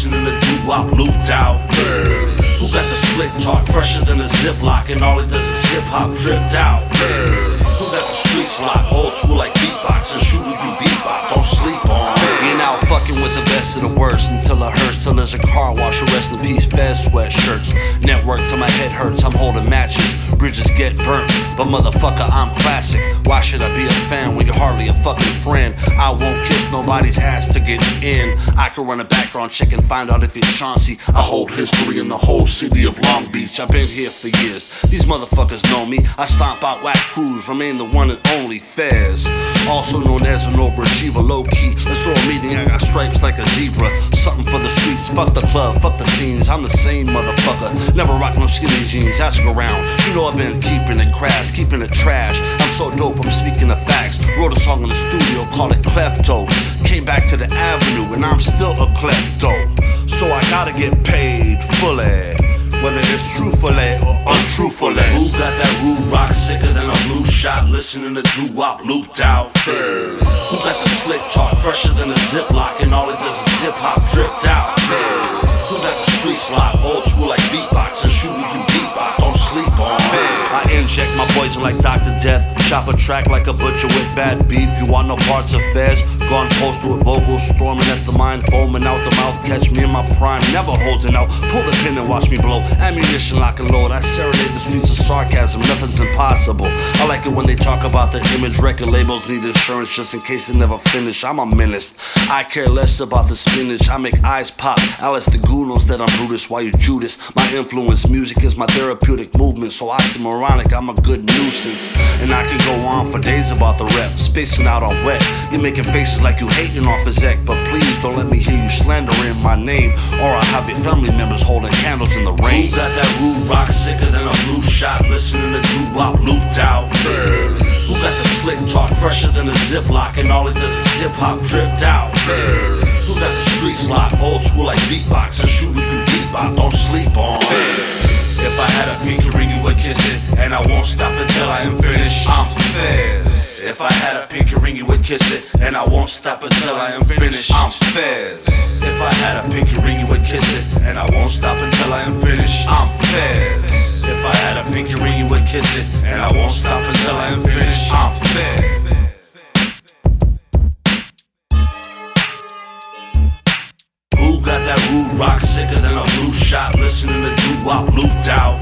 shot, listening to doo wop looped out. Who got the slick talk, fresher than a ziplock, and all it does is hip hop dripped out. Who got the streets locked, old school like beatbox, and shooters you beatbox, don't sleep on. You're now fucking with the best of the worst until it hurts. Till there's a car wash, rest in peace, Fez sweatshirts. Network till my head hurts, I'm holding matches. Bridges get burnt, but motherfucker, I'm classic. Why should I be a fan when you're hardly a fucking friend? I won't kiss nobody's ass to get in. I can run a background check and find out if it's Chauncey. I hold history in the whole city of Long Beach. I've been here for years. These motherfuckers know me. I stomp out whack crews, remain the one and only Fes. Also known as an overachiever, low key. Let's throw a meeting, I got stripes like a zebra. Something for the streets, fuck the club, fuck the scenes. I'm the same motherfucker. Never rock no skinny jeans, ask around. You know I've been keeping it crass, keeping it trash. I'm so dope, I'm speaking the facts. Wrote a song in the studio, call it Klepto. Came back to the avenue, and I'm still a klepto. So I gotta get paid fully. Whether it's truthfully or untruthfully. Who got that rude rock sicker than a blue shot, listening to doo wop looped out? Who got the slick talk, fresher than a ziplock, and all it does is hip hop dripped out? Who got the street locked, old school like beatbox, and shooting you beatbox, don't sleep on. Me? I inject my poison like Dr. Death. Chop a track like a butcher with bad beef. You want no parts of Fes? Gone post with vocals, storming at the mind, foaming out the mouth. Catch me in my prime, never holding out. Pull the pin and watch me blow. Ammunition lock and load. I serenade the streets of sarcasm. Nothing's impossible. I like it when they talk about the image. Record labels need insurance just in case it never finish. I'm a menace. I care less about the spinach. I make eyes pop. Alice the Goon knows that I'm Brutus. Why you Judas? My influence, music is my therapeutic movement. So oxymoronic, I'm a good nuisance. And I can go on for days about the rep. Spacing out on wet. You're making faces like you hating off his act. But please don't let me hear you slandering my name. Or I'll have your family members holding candles in the rain. Who got that rude rock sicker than a blue shot, listening to doo wop looped out? Who got the slick talk, fresher than a ziplock, and all it does is hip hop dripped out? Who got the streets locked, old school like beatbox, and shooting you beatbox, don't sleep on. If I had a pinky ring, you would kiss it, and I won't stop until I am finished. I'm Fes. If I had a pinky ring, you would kiss it, and I won't stop until I am finished. I'm Fes. If I had a pinky ring, you would kiss it, and I won't stop until I am finished. I'm sicker than a blue shot, listening to doo wop looped out?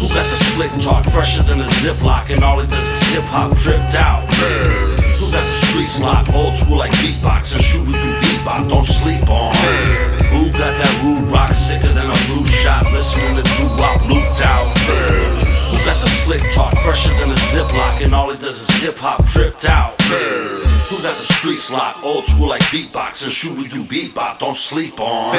Who got the slick talk, fresher than a ziplock, and all it does is hip hop dripped out? Who got the streets locked, old school like beatbox, and shooting you beatbox, don't sleep on? Who got that rude rock sicker than a blue shot, listening to doo wop looped out? Who got the slick talk, fresher than a ziplock, and all it does is hip hop tripped out? Who got the streets locked, old school like beatbox, and shooting you beatbox, don't sleep on?